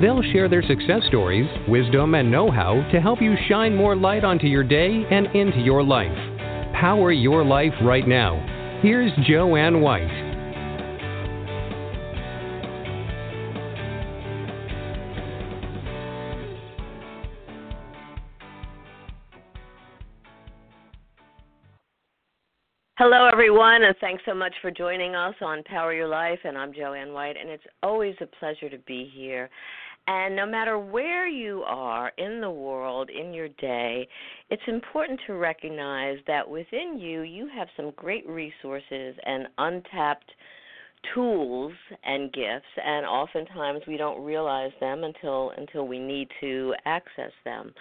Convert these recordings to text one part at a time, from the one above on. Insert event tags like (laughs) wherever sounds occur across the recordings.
They'll share their success stories, wisdom, and know how to help you shine more light onto your day and into your life. Power your life right now. Here's Joanne White. Hello, everyone, and thanks so much for joining us on Power Your Life. And I'm Joanne White, and it's always a pleasure to be here. And no matter where you are in the world, in your day, it's important to recognize that within you, you have some great resources and untapped tools and gifts and oftentimes we don't realize them until until we need to access them.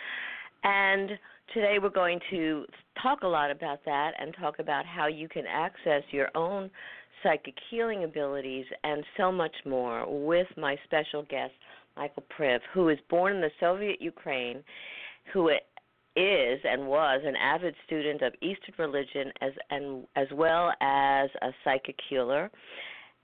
And today we're going to talk a lot about that and talk about how you can access your own psychic healing abilities and so much more with my special guest Michael Priv, who was born in the Soviet Ukraine, who is and was an avid student of Eastern religion as and as well as a psychic healer.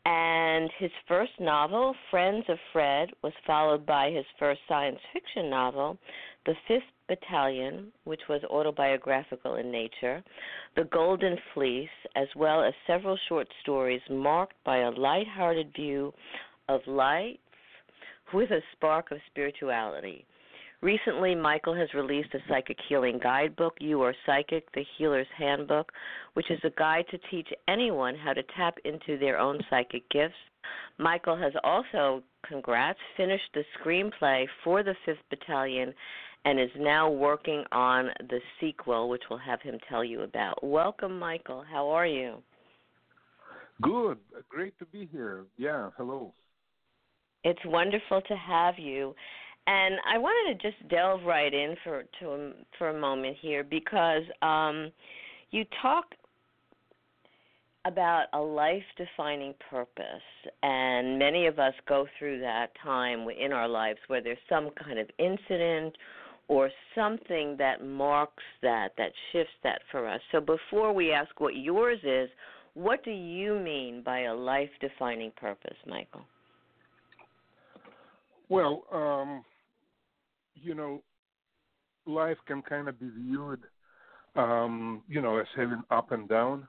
And his first novel, Friends of Fred, was followed by his first science fiction novel, The Fifth Battalion, which was autobiographical in nature, The Golden Fleece, as well as several short stories marked by a light-hearted view of light, with a spark of spirituality. Recently, Michael has released a psychic healing guidebook, You Are Psychic, The Healer's Handbook, which is a guide to teach anyone how to tap into their own psychic gifts. Michael has also, congrats, finished the screenplay for the 5th Battalion and is now working on the sequel, which we'll have him tell you about. Welcome, Michael. How are you? Good. Great to be here. Yeah, hello. It's wonderful to have you. And I wanted to just delve right in for to for a moment here because um, you talk about a life defining purpose and many of us go through that time in our lives where there's some kind of incident or something that marks that that shifts that for us. So before we ask what yours is, what do you mean by a life defining purpose, Michael? Well, um, you know, life can kind of be viewed, um, you know, as having up and down,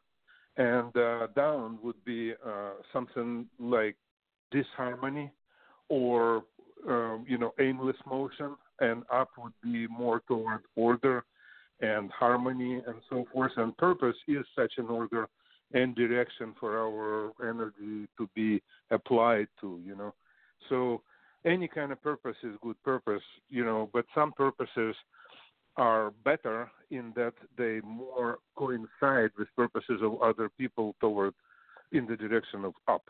and uh, down would be uh, something like disharmony or uh, you know aimless motion, and up would be more toward order and harmony and so forth. And purpose is such an order and direction for our energy to be applied to, you know. So any kind of purpose is good purpose, you know, but some purposes are better in that they more coincide with purposes of other people toward in the direction of up.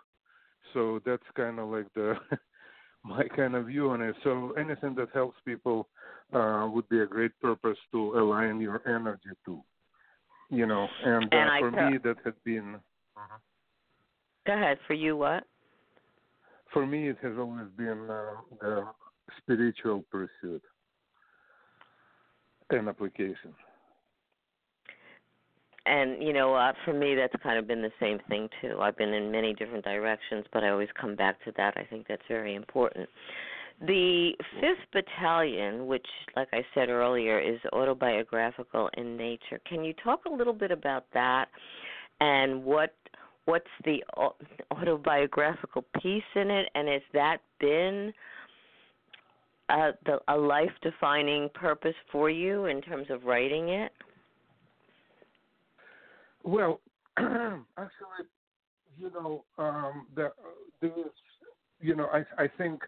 So that's kind of like the (laughs) my kind of view on it. So anything that helps people uh, would be a great purpose to align your energy to, you know. And, uh, and for pro- me, that has been. Uh-huh. Go ahead. For you, what? For me, it has always been uh, the spiritual pursuit and application. And you know, uh, for me, that's kind of been the same thing too. I've been in many different directions, but I always come back to that. I think that's very important. The Fifth Battalion, which, like I said earlier, is autobiographical in nature. Can you talk a little bit about that and what what's the autobiographical piece in it, and has that been uh, the, a life defining purpose for you in terms of writing it? Well, (clears throat) actually, you know, um, the, there is, you know, I I think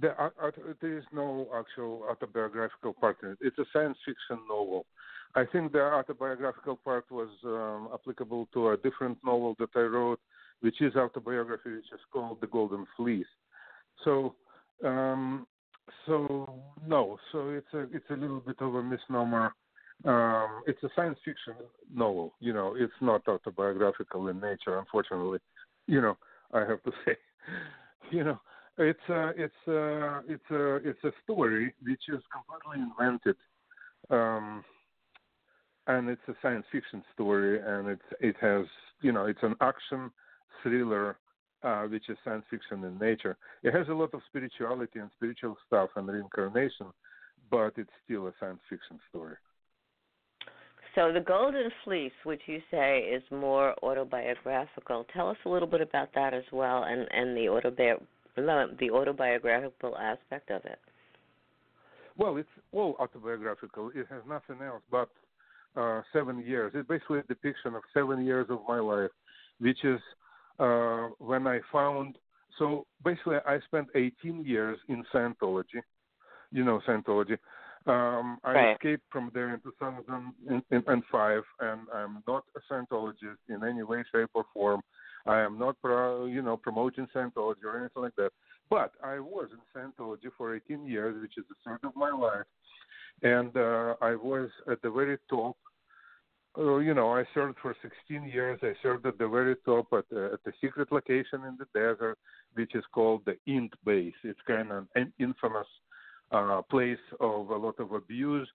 the, uh, uh, there is no actual autobiographical part in it. It's a science fiction novel. I think the autobiographical part was um, applicable to a different novel that I wrote, which is autobiography, which is called The Golden Fleece. So, um, so no, so it's a it's a little bit of a misnomer um, it's a science fiction novel. You know, it's not autobiographical in nature, unfortunately. You know, I have to (laughs) say. You know, it's a it's a it's a it's a story which is completely invented, um, and it's a science fiction story, and it's it has you know it's an action thriller uh, which is science fiction in nature. It has a lot of spirituality and spiritual stuff and reincarnation, but it's still a science fiction story. So, The Golden Fleece, which you say is more autobiographical, tell us a little bit about that as well and, and the, autobi- the autobiographical aspect of it. Well, it's all autobiographical. It has nothing else but uh, seven years. It's basically a depiction of seven years of my life, which is uh, when I found. So basically, I spent 18 years in Scientology. You know Scientology. Um, I right. escaped from there in 2005, and I'm not a Scientologist in any way, shape, or form. I am not, pro, you know, promoting Scientology or anything like that. But I was in Scientology for 18 years, which is the third of my life, and uh, I was at the very top. Uh, you know, I served for 16 years. I served at the very top at, uh, at a secret location in the desert, which is called the Int Base. It's kind of an infamous uh, place of a lot of abuse,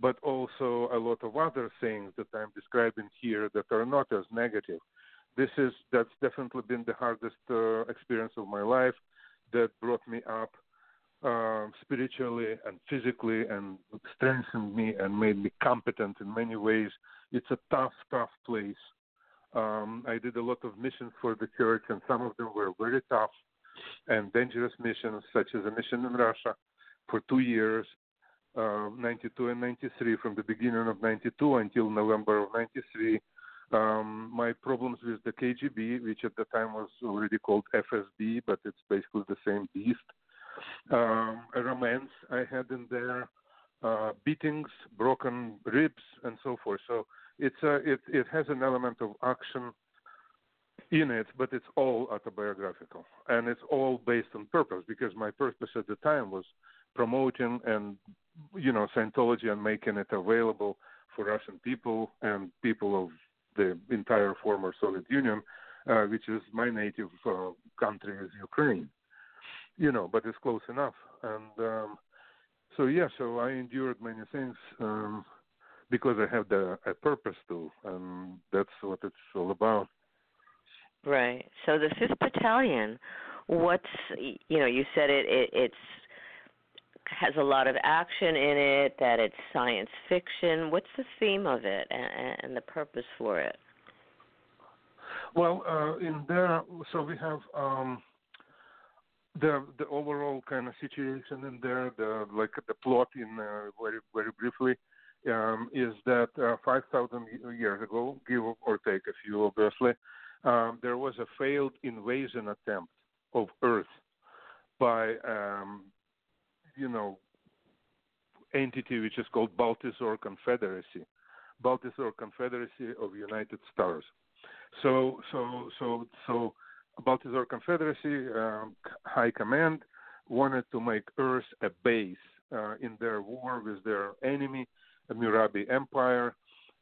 but also a lot of other things that I'm describing here that are not as negative. This is that's definitely been the hardest uh, experience of my life that brought me up uh, spiritually and physically and strengthened me and made me competent in many ways. It's a tough, tough place. Um, I did a lot of missions for the church, and some of them were very tough and dangerous missions, such as a mission in Russia for two years, uh, 92 and 93, from the beginning of 92 until November of 93. Um, my problems with the KGB, which at the time was already called FSB, but it's basically the same beast. Um, a romance I had in there, uh, beatings, broken ribs, and so forth. So it's a, it it has an element of action in it, but it's all autobiographical and it's all based on purpose because my purpose at the time was promoting and you know Scientology and making it available for Russian people and people of the entire former Soviet Union, uh, which is my native uh, country is Ukraine. You know, but it's close enough. And um, so yeah, so I endured many things um, because I have the a purpose to, and that's what it's all about. Right. So the fifth battalion, what's you know, you said it, it it's has a lot of action in it, that it's science fiction. What's the theme of it and, and the purpose for it? Well, uh, in there, so we have um, the the overall kind of situation in there. The like the plot in uh, very very briefly um, is that uh, 5,000 years ago, give or take a few, obviously, um, there was a failed invasion attempt of Earth by um, you know entity which is called Baltizor Confederacy, Baltizor Confederacy of United Stars. So so so so Baltizor Confederacy um, High Command wanted to make Earth a base uh, in their war with their enemy, the Murabi Empire,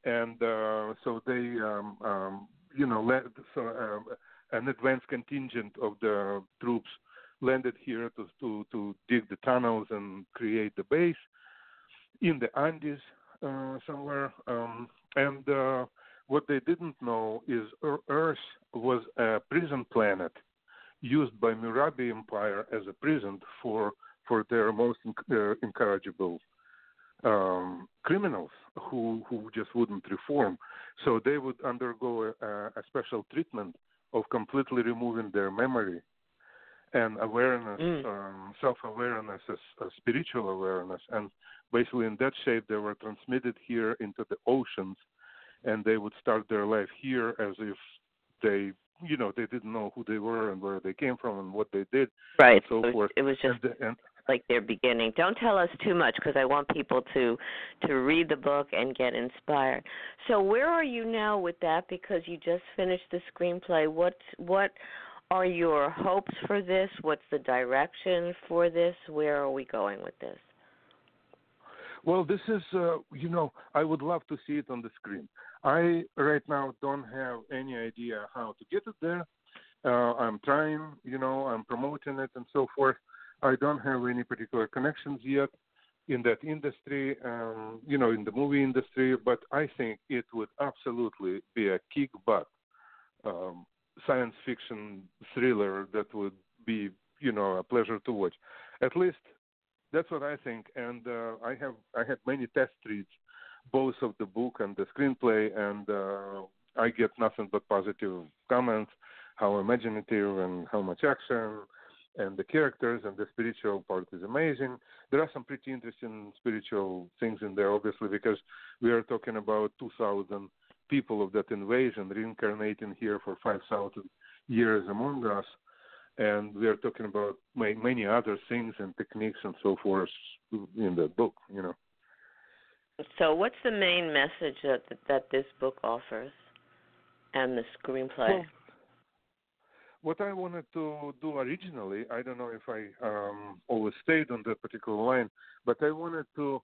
and uh, so they um, um, you know led so, um, an advanced contingent of the troops landed here to, to, to dig the tunnels and create the base in the Andes uh, somewhere. Um, and uh, what they didn't know is Earth was a prison planet used by Murabi Empire as a prison for for their most uh, incorrigible um, criminals who who just wouldn't reform. So they would undergo a, a special treatment of completely removing their memory and awareness, mm. um, self-awareness, as, as spiritual awareness, and basically in that shape they were transmitted here into the oceans, and they would start their life here as if they, you know, they didn't know who they were and where they came from and what they did, right? so it was, forth. It was just. And, and, like their beginning. Don't tell us too much because I want people to to read the book and get inspired. So where are you now with that? Because you just finished the screenplay. What what are your hopes for this? What's the direction for this? Where are we going with this? Well, this is, uh, you know, I would love to see it on the screen. I right now don't have any idea how to get it there. Uh, I'm trying, you know, I'm promoting it and so forth. I don't have any particular connections yet in that industry, um, you know, in the movie industry, but I think it would absolutely be a kick butt um, science fiction thriller that would be, you know, a pleasure to watch. At least that's what I think. And uh, I have I had many test reads, both of the book and the screenplay, and uh, I get nothing but positive comments. How imaginative and how much action and the characters and the spiritual part is amazing. There are some pretty interesting spiritual things in there, obviously, because we are talking about 2,000 people of that invasion reincarnating here for 5,000 years among us. And we are talking about many other things and techniques and so forth in the book, you know. So, what's the main message that that this book offers, and the screenplay? Well, what I wanted to do originally, I don't know if I um, always stayed on that particular line, but I wanted to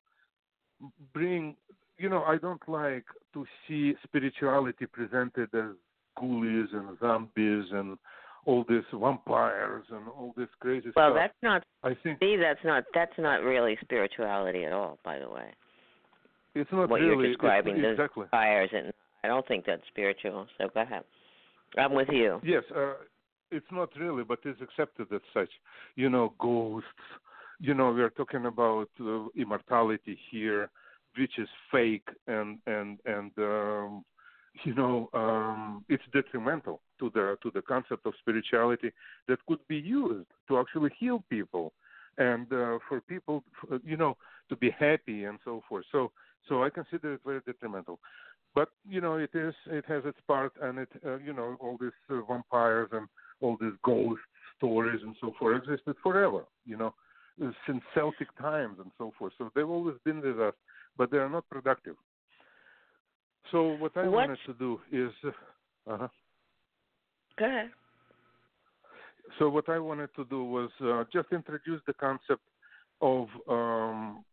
bring, you know, I don't like to see spirituality presented as ghoulies and zombies and all these vampires and all this crazy well, stuff. Well, that's not. I think. See, that's not. That's not really spirituality at all. By the way. It's not what really you're describing. it's, those exactly. fires, and I don't think that's spiritual. So go ahead. I'm with you. Yes. Uh, it's not really, but it's accepted as such. You know, ghosts. You know, we are talking about uh, immortality here, which is fake, and and and um, you know, um, it's detrimental to the to the concept of spirituality that could be used to actually heal people, and uh, for people, you know, to be happy and so forth. So so I consider it very detrimental but you know it is it has its part and it uh, you know all these uh, vampires and all these ghost stories and so forth existed forever, you know, since Celtic times and so forth. So they've always been with us, but they are not productive. So what I what? wanted to do is, uh, uh-huh. Go ahead. So what I wanted to do was uh, just introduce the concept of um,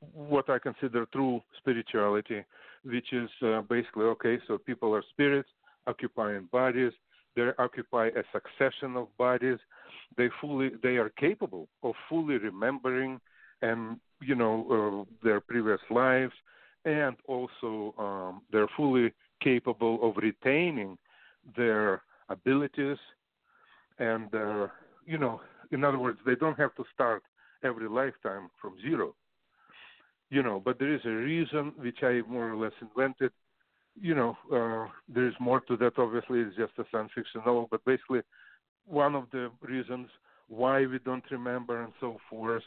what I consider true spirituality, which is uh, basically okay. So people are spirits occupying bodies they occupy a succession of bodies. They fully they are capable of fully remembering and you know uh, their lives, and also um, they're fully capable of retaining their abilities and uh, you know in other words they don't have to start every lifetime from zero you know but there is a reason which i more or less invented you know, uh, there's more to that. Obviously, it's just a science fiction novel, but basically, one of the reasons why we don't remember and so forth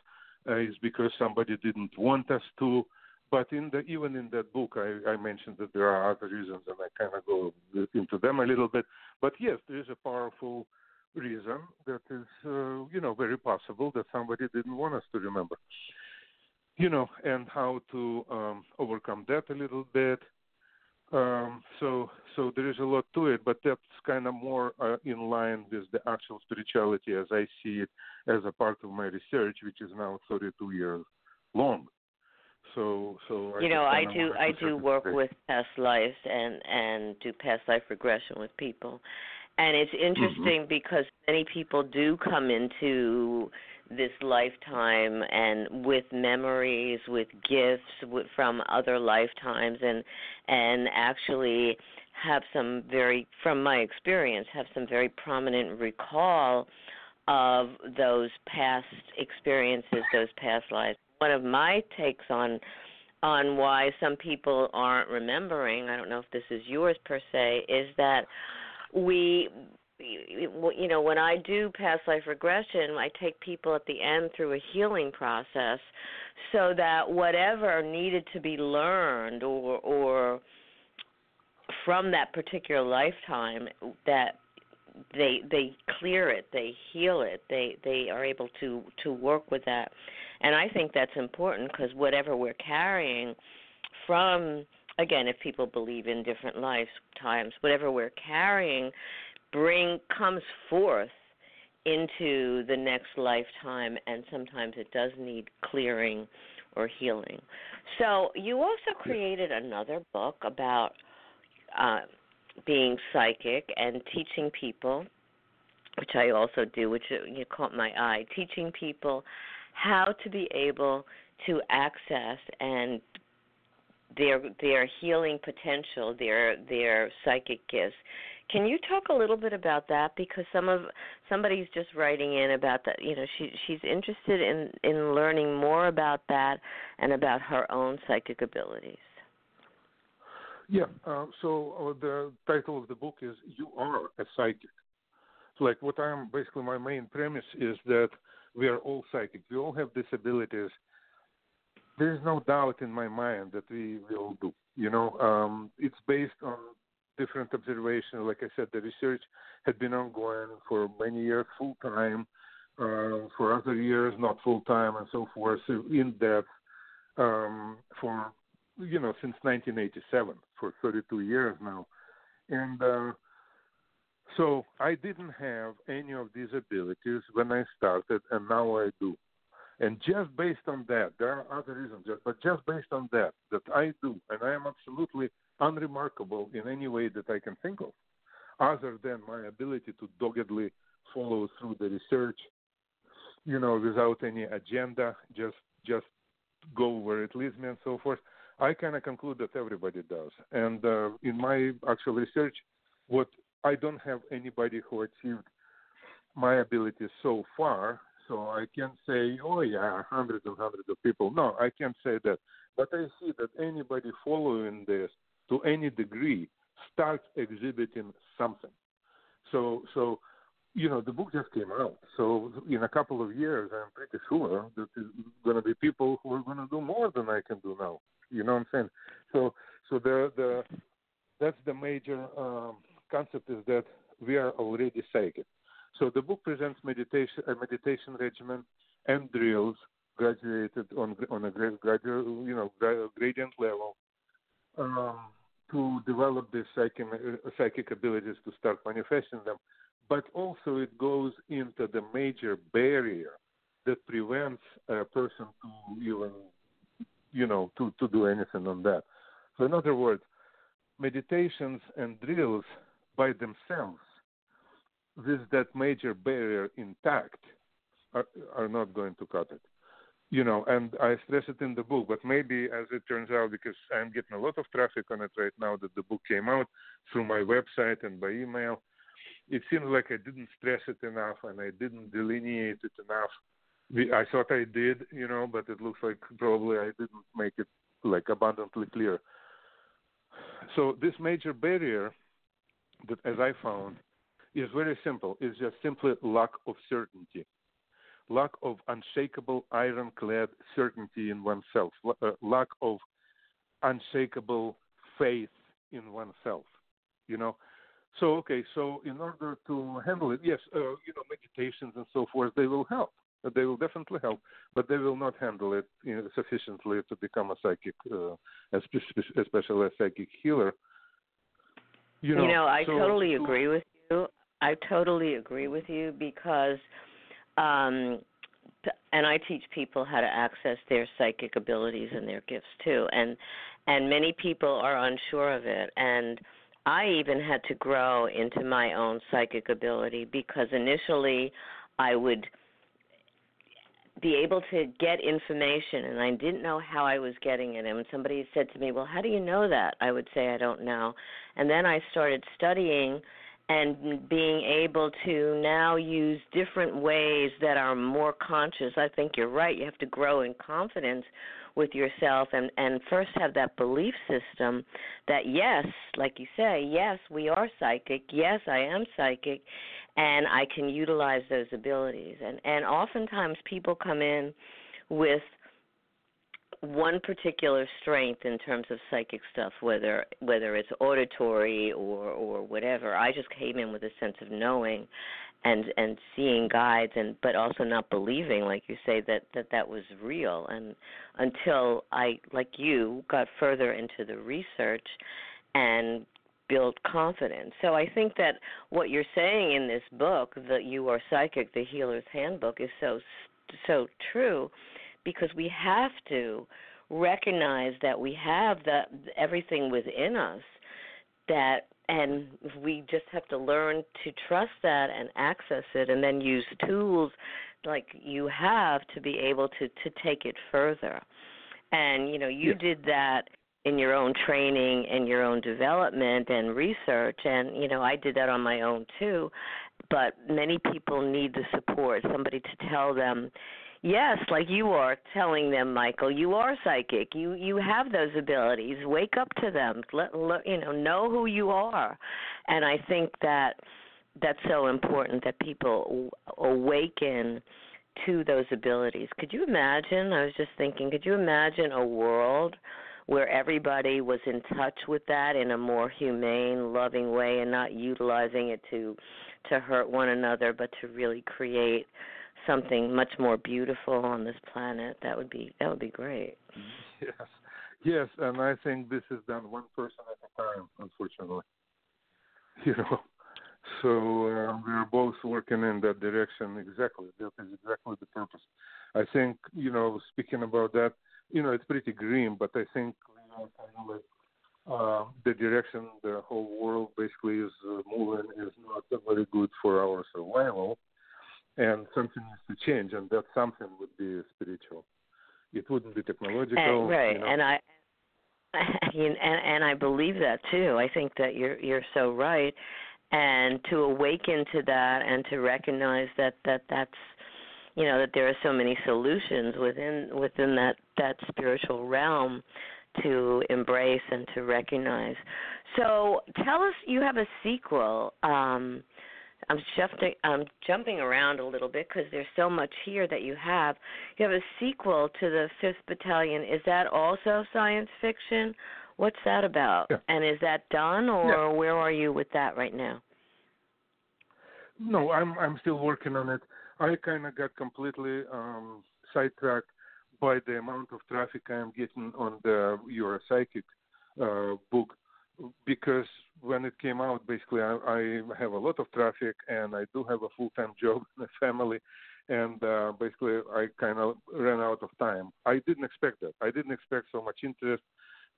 uh, is because somebody didn't want us to. But in the even in that book, I, I mentioned that there are other reasons, and I kind of go into them a little bit. But yes, there is a powerful reason that is, uh, you know, very possible that somebody didn't want us to remember. You know, and how to um, overcome that a little bit um, so, so there is a lot to it, but that's kind of more uh, in line with the actual spirituality as I see it as a part of my research, which is now 32 years long. So, so you know, I do I do work with past lives and and do past life regression with people, and it's Mm-hmm. interesting mm-hmm. because many people do come into this lifetime and with memories with gifts with, from other lifetimes and and actually have some very from my experience have some very prominent recall of those past experiences those past lives one of my takes on on why some people aren't remembering i don't know if this is yours per se is that we you know when i do past life regression i take people at the end through a healing process so that whatever needed to be learned or or from that particular lifetime that they they clear it they heal it they they are able to to work with that. And i think that's important because whatever we're carrying from again if people believe in different lifetimes whatever we're carrying bring comes forth into the next lifetime and sometimes it does need clearing or healing. So you also created another book about uh, being psychic and teaching people, which I also do, which you caught my eye, teaching people how to be able to access and their their healing potential, their their psychic gifts. Can you talk a little bit about that because some of somebody's just writing in about that, you know, she she's interested in in learning more about that and about her own psychic abilities. Yeah, uh, so uh, the title of the book is You Are a Psychic. Like what I'm basically my main premise is that we are all psychic. We all have disabilities there is no doubt in my mind that we will do. You know, um, it's based on different observations. Like I said, the research had been ongoing for many years, full time, uh, for other years not full time, and so forth, so in depth um, for you know since 1987 for 32 years now, and. Uh, so I didn't have any of these abilities when I started, and now I do. And just based on that, there are other reasons, but just based on that, that I do, and I am absolutely unremarkable in any way that I can think of, other than my ability to doggedly follow through the research, you know, without any agenda, just just go where it leads me and so forth. I kind of conclude that everybody does. And uh, in my actual research, what I don't have anybody who achieved my abilities so far so I can't say, oh yeah, hundreds and hundreds of people. No, I can't say that. But I see that anybody following this to any degree starts exhibiting something. So, so you know, the book just came out. So in a couple of years, I'm pretty sure that there's going to be people who are going to do more than I can do now. You know what I'm saying? So, so the the that's the major um, concept is that we are already psychic. So the book presents meditation, a meditation regimen and drills graduated on on a graduate, you know, gradient level um, to develop these psychic, psychic abilities to start manifesting them. But also it goes into the major barrier that prevents a person to even, you know, to, to do anything on that. So in other words, meditations and drills by themselves with that major barrier intact are, are not going to cut it. You know, and I stress it in the book, but maybe as it turns out, because I'm getting a lot of traffic on it right now that the book came out through my website and by email, it seems like I didn't stress it enough and I didn't delineate it enough. I thought I did, you know, but it looks like probably I didn't make it like abundantly clear. So this major barrier that, as I found, is very simple. It's just simply lack of certainty, lack of unshakable, ironclad certainty in oneself, uh, lack of unshakable faith in oneself. You know. So okay, so in order to handle it, yes, uh, you know, meditations and so forth, they will help. They will definitely help, but they will not handle it you know, sufficiently to become a psychic, uh, especially a psychic healer. You know, you know I so, totally agree with you. I totally agree with you because um and I teach people how to access their psychic abilities and their gifts too. And and many people are unsure of it and I even had to grow into my own psychic ability because initially I would be able to get information and I didn't know how I was getting it. And somebody said to me, Well, how do you know that? I would say, I don't know. And then I started studying and being able to now use different ways that are more conscious. I think you're right. You have to grow in confidence with yourself and and first have that belief system that yes, like you say, yes, we are psychic. Yes, I am psychic and I can utilize those abilities. And and oftentimes people come in with one particular strength in terms of psychic stuff, whether whether it's auditory or or whatever. I just came in with a sense of knowing and and seeing guides and but also not believing like you say that that that was real and until I like you got further into the research and built confidence. So I think that what you're saying in this book that you are psychic the healer's handbook is so so true because we have to recognize that we have the everything within us that and we just have to learn to trust that and access it and then use tools like you have to be able to to take it further and you know you yes. did that in your own training and your own development and research and you know I did that on my own too but many people need the support somebody to tell them yes like you are telling them Michael you are psychic you you have those abilities wake up to them let, let you know know who you are and I think that that's so important that people awaken to those abilities. Could you imagine? I was just thinking, could you imagine a world where everybody was in touch with that in a more humane, loving way and not utilizing it to to hurt one another, but to really create something much more beautiful on this planet. That would be that would be great. (laughs) Yes. Yes, and I think this is done one person at a time, unfortunately. (laughs) You know. So uh, we're both working in that direction. Exactly, that is exactly the purpose. I think you know, speaking about that, you know, it's pretty grim, but I think you know, uh, the direction the whole world basically is uh, moving is not very good for our survival, and something needs to change, and that something would be spiritual. It wouldn't be technological, and, right? You know? And I. (laughs) and and I believe that too. I think that you're you're so right, and to awaken to that and to recognize that that that's you know that there are so many solutions within within that that spiritual realm to embrace and to recognize. So tell us you have a sequel um I'm jumping I'm jumping around a little bit because there's so much here that you have. You have a sequel to the 5th Battalion. Is that also science fiction? What's that about? Yeah. And is that done, or yeah. where are you with that right now? No, I'm I'm still working on it. I kind of got completely um, sidetracked by the amount of traffic I'm getting on the Your Psychic uh, book because when it came out, basically I, I have a lot of traffic and I do have a full-time (laughs) job and a family, and uh, basically I kind of ran out of time. I didn't expect that. I didn't expect so much interest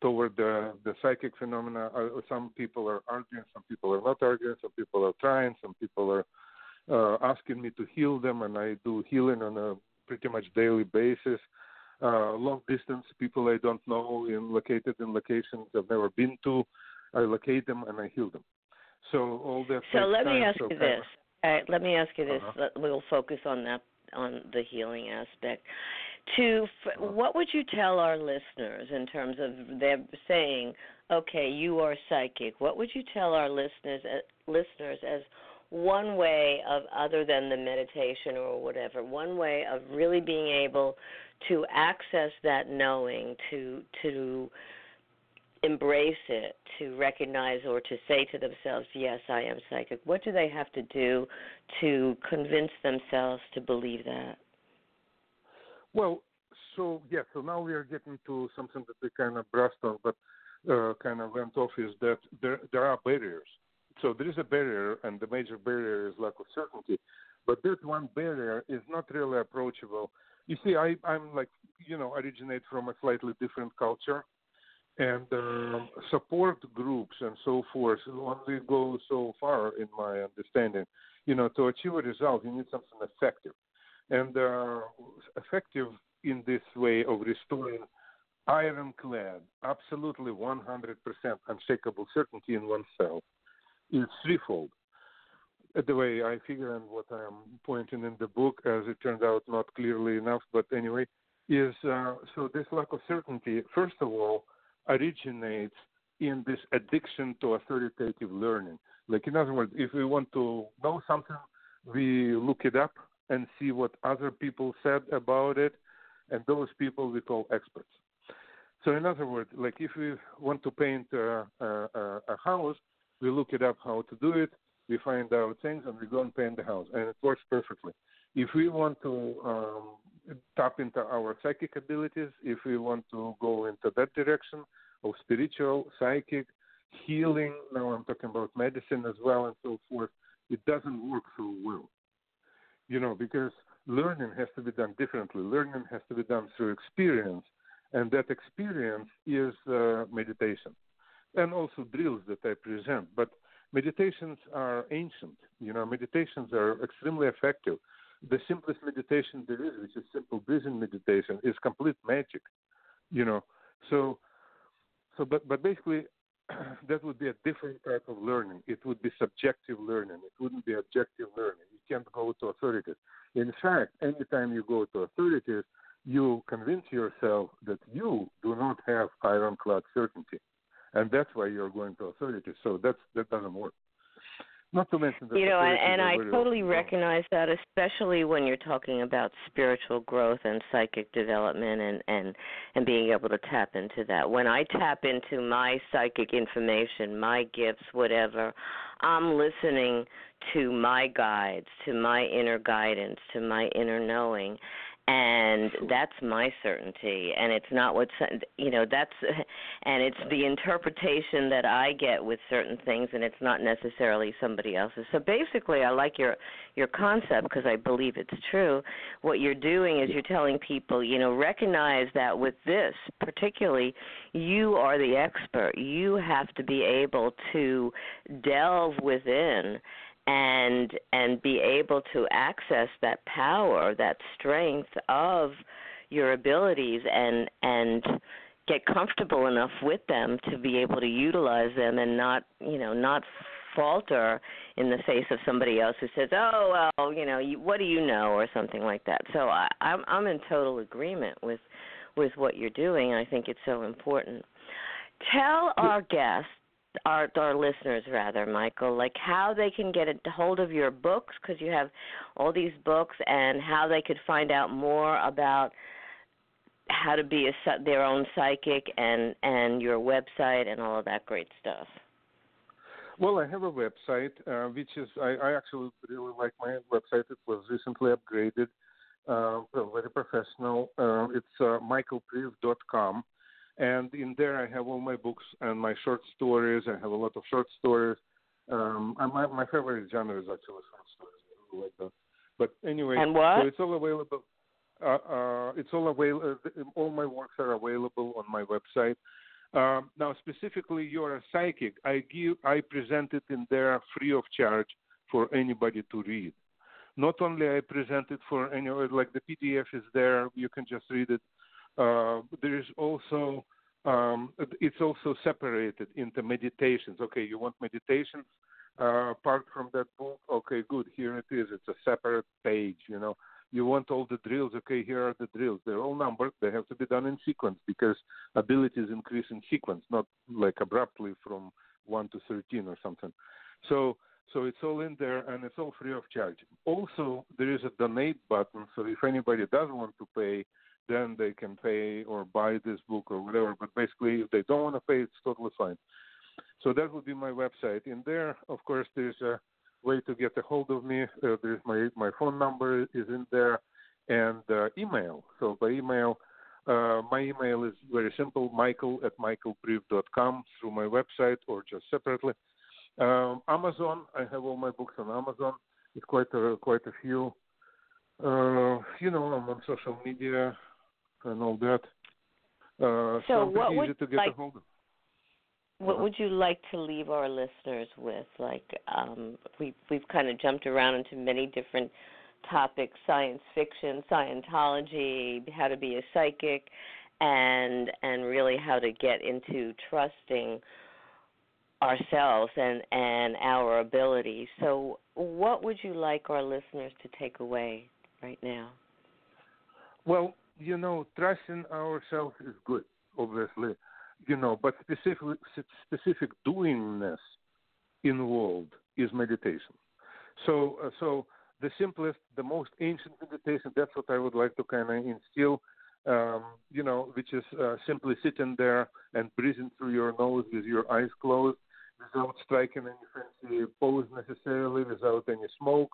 toward the the psychic phenomena. Uh, some people are arguing, some people are not arguing, some people are trying, some people are uh, asking me to heal them, and I do healing on a pretty much daily basis. Uh, long distance people I don't know, in located in locations I've never been to, I locate them and I heal them. So all that. So let me time, ask you this. Right, let me ask you this. Uh-huh. We'll focus on that on the healing aspect. To Uh-huh. what would you tell our listeners in terms of them saying, "Okay, you are psychic." What would you tell our listeners uh, listeners as one way of other than the meditation or whatever, one way of really being able to access that knowing, to to embrace it, to recognize or to say to themselves, "Yes, I am psychic." What do they have to do to convince themselves to believe that? Well, so yeah, so now we are getting to something that we kind of brushed on, but uh, kind of went off is that there there are barriers. So there is a barrier, and the major barrier is lack of certainty. But that one barrier is not really approachable. You see, I I'm like you know originate from a slightly different culture, and um, support groups and so forth only go so far, in my understanding. You know, to achieve a result, you need something effective, and uh, effective in this way of restoring ironclad, absolutely 100% unshakable certainty in oneself is threefold. The way I figure and what I'm pointing in the book, as it turns out not clearly enough, but anyway, is uh, so this lack of certainty, first of all, originates in this addiction to authoritative learning. Like, in other words, if we want to know something, we look it up and see what other people said about it, and those people we call experts. So, in other words, like if we want to paint a, a, a house, we look it up how to do it, we find out things, and we go and paint the house, and it works perfectly. If we want to um, tap into our psychic abilities, if we want to go into that direction of spiritual, psychic, healing, now I'm talking about medicine as well, and so forth, it doesn't work so well. You know, because learning has to be done differently. Learning has to be done through experience, and that experience is uh, meditation, and also drills that I present. But meditations are ancient. You know, meditations are extremely effective. The simplest meditation there is, which is simple breathing meditation, is complete magic. You know, so so but but basically (clears throat) that would be a different type of learning. It would be subjective learning. It wouldn't be objective learning. You can't go to authorities. In fact, anytime you go to authorities, you convince yourself that you do not have ironclad certainty, and that's why you're going to authorities. So that's that doesn't work. Not to mention that you know, and, and I totally recognize that, especially when you're talking about spiritual growth and psychic development, and and and being able to tap into that. When I tap into my psychic information, my gifts, whatever, I'm listening to my guides, to my inner guidance, to my inner knowing, and that's my certainty. And it's not what you know that's and it's the interpretation that i get with certain things and it's not necessarily somebody else's. So basically i like your your concept because i believe it's true. What you're doing is you're telling people you know recognize that with this particularly you are the expert. You have to be able to delve within and and be able to access that power, that strength of your abilities and and get comfortable enough with them to be able to utilize them and not you know not falter in the face of somebody else who says oh well you know you, what do you know? or something like that. So i i'm i'm in total agreement with with what you're doing i think it's so important. Tell our guests our our listeners rather michael like how they can get a hold of your books because you have all these books and how they could find out more about how to be a their own psychic and and your website and all of that great stuff. Well i have a website uh, which is I, I actually really like my website. It was recently upgraded uh, very professional. Uh, it's uh, michaelpriv.com and in there I have all my books and my short stories. I have a lot of short stories. Um, my my favorite genre is actually short stories. I really like that. But anyway, and what? so it's all available. Uh, uh, it's all available. Uh, all my works are available on my website. Um, now, specifically, you're a psychic. I give, I present it in there free of charge for anybody to read. Not only I present it for any, like the PDF is there, you can just read it uh, there is also um, it's also separated into meditations. Okay, you want meditations uh, apart from that book? Okay, good. Here it is. It's a separate page. You know, you want all the drills. Okay, here are the drills. They're all numbered. They have to be done in sequence because abilities increase in sequence, not like abruptly from one to thirteen or something. So so it's all in there and it's all free of charge. Also, there is a donate button. So if anybody does want to pay, then they can pay or buy this book or whatever. But basically, if they don't want to pay, it's totally fine. So that would be my website. In there, of course, there's a way to get a hold of me. Uh, there's my my phone number is in there, and uh, email. So by email, uh, my email is very simple: Michael at michaelpriv.com through my website or just separately. Um, Amazon, I have all my books on Amazon. It's quite a quite a few. Uh, you know, I'm on social media and all that. Uh, so, what would to get like, a hold of. What uh-huh. would you like to leave our listeners with? Like, um, we we've kind of jumped around into many different topics: science fiction, Scientology, how to be a psychic, and and really how to get into trusting ourselves and and our abilities. So, what would you like our listeners to take away right now? Well, you know, trusting ourselves is good, obviously, you know, but specific specific doingness involved is meditation. So, uh, so the simplest, the most ancient meditation. That's what I would like to kind of instill. Um, you know, which is uh, simply sitting there and breathing through your nose with your eyes closed, without striking any fancy pose necessarily, without any smoke,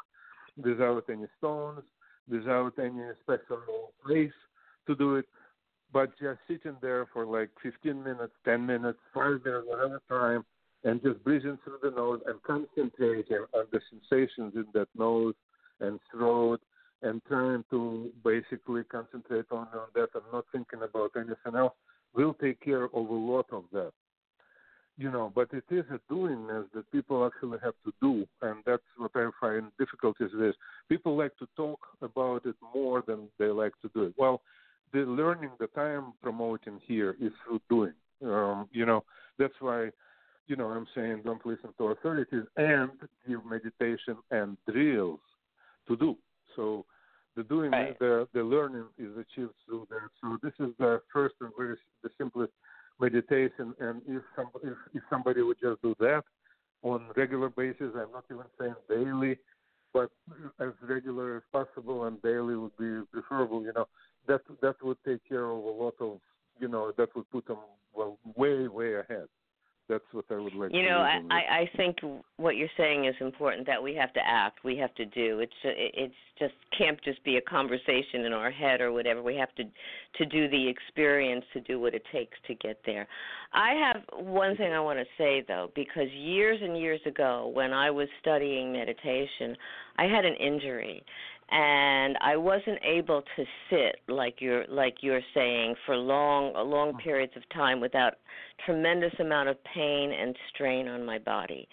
without any stones, without any special place to do it, but just sitting there for like 15 minutes, 10 minutes, 5 minutes, whatever time, and just breathing through the nose and concentrating on the sensations in that nose and throat and trying to basically concentrate only on that and not thinking about anything else will take care of a lot of that. You know, but it is a doingness that people actually have to do, and that's what I find difficulties with. People like to talk about it more than they like to do it. Well, the learning that I am promoting here is through doing. Um, you know, that's why, you know, I'm saying don't listen to authorities and give meditation and drills to do. So the doing, right. the the learning is achieved through that. So this is the first and very the simplest meditation. And if some if, if somebody would just do that on regular basis, I'm not even saying daily, but as regular as possible and daily would be preferable. You know, that that would take care of a lot of you know that would put them well way way ahead that's what I would like. You to know, I, I I think what you're saying is important. That we have to act, we have to do. It's uh, it's just can't just be a conversation in our head or whatever. We have to to do the experience, to do what it takes to get there. I have one thing I want to say though, because years and years ago, when I was studying meditation, I had an injury, and I wasn't able to sit like you're like you're saying for long long mm-hmm. periods of time without tremendous amount of pain and strain on my body.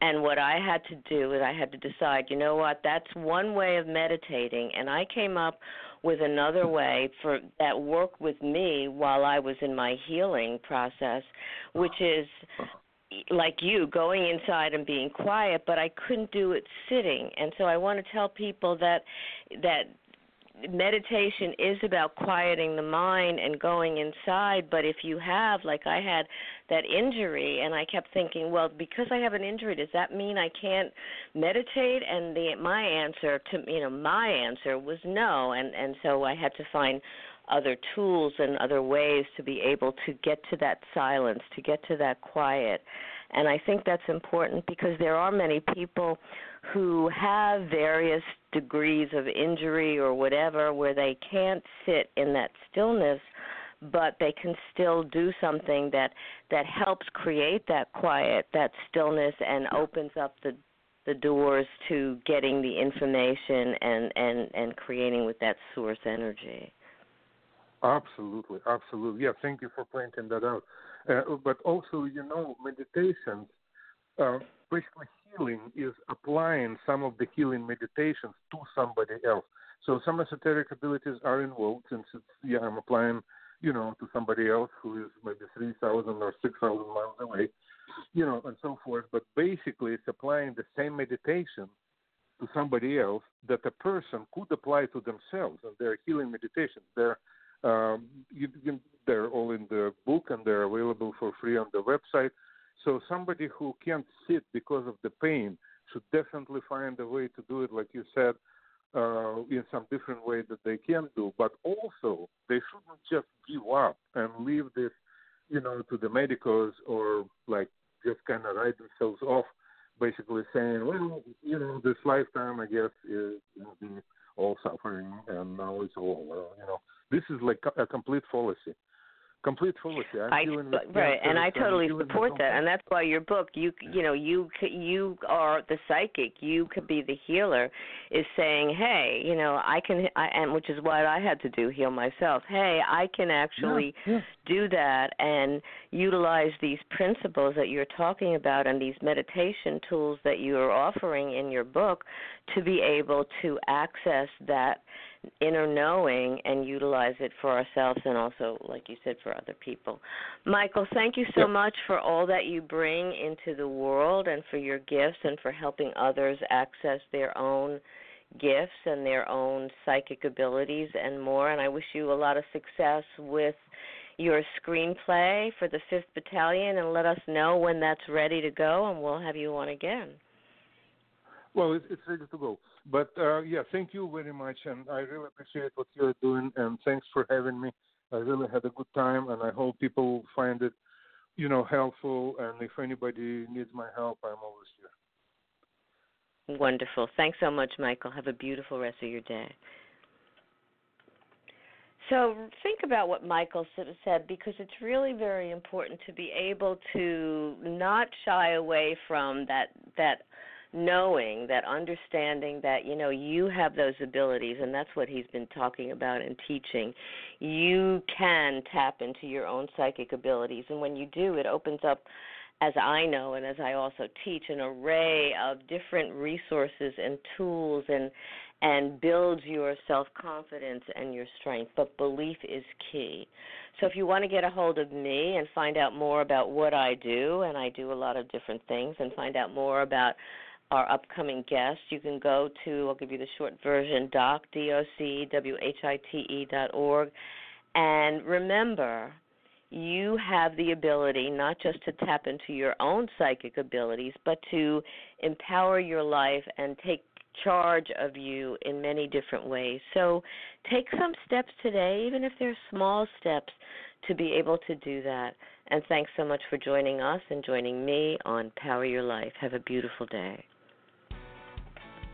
And what I had to do is I had to decide, you know what, that's one way of meditating and I came up with another way for that worked with me while I was in my healing process, which is like you going inside and being quiet but i couldn't do it sitting. And so i want to tell people that that meditation is about quieting the mind and going inside. But if you have like i had that injury and i kept thinking well because i have an injury does that mean i can't meditate? And the my answer to you know my answer was no. And and so i had to find other tools and other ways to be able to get to that silence, to get to that quiet. And I think that's important because there are many people who have various degrees of injury or whatever where they can't sit in that stillness but they can still do something that that helps create that quiet that stillness and opens up the the doors to getting the information and and and creating with that source energy Absolutely, absolutely. Yeah, thank you for pointing that out. Uh, but also, you know, meditations, uh, basically healing is applying some of the healing meditations to somebody else. So some esoteric abilities are involved since it's, yeah, I'm applying, you know, to somebody else who is maybe 3,000 or 6,000 miles away, you know, and so forth. But basically, it's applying the same meditation to somebody else that a person could apply to themselves and their healing meditations. They're um, you can, they're all in the book and they're available for free on the website. So somebody who can't sit because of the pain should definitely find a way to do it, like you said, uh, in some different way that they can do. But also, they shouldn't just give up and leave this, you know, to the medicals or like just kind of write themselves off, basically saying, well, you know, this lifetime, I guess, is all suffering and now it's over, you know this is like a complete fallacy. Complete fallacy. I'm I, dealing with right, and I totally support that, and that's why your book, you you know, you you are the psychic, you could be the healer, is saying, hey, you know, I can, I, and which is what I had to do, heal myself. Hey, I can actually yeah, yeah. do that and utilize these principles that you're talking about and these meditation tools that you are offering in your book to be able to access that inner knowing and utilize it for ourselves and also, like you said, for other people. Michael, thank you so much for all that you bring into the world and for your gifts and for helping others access their own gifts and their own psychic abilities and more. And I wish you a lot of success with your screenplay for the 5th Battalion and let us know when that's ready to go and we'll have you on again. Well, it's ready to go. But uh, yeah, thank you very much, and I really appreciate what you're doing, and thanks for having me. I really had a good time, and I hope people find it, you know, helpful. And if anybody needs my help, I'm always here. Wonderful. Thanks so much, Michael. Have a beautiful rest of your day. So think about what Michael said because it's really very important to be able to not shy away from that that knowing that understanding that you know you have those abilities and that's what he's been talking about and teaching you can tap into your own psychic abilities and when you do it opens up as I know and as I also teach an array of different resources and tools and and builds your self confidence and your strength. But belief is key. So if you want to get a hold of me and find out more about what I do, and I do a lot of different things, and find out more about our upcoming guests, you can go to, I'll give you the short version, doc, D-O-C-W-H-I-T-E dot org. And remember, you have the ability not just to tap into your own psychic abilities, but to empower your life and take charge of you in many different ways. So take some steps today, even if they're small steps, to be able to do that. And thanks so much for joining us and joining me on Power Your Life. Have a beautiful day.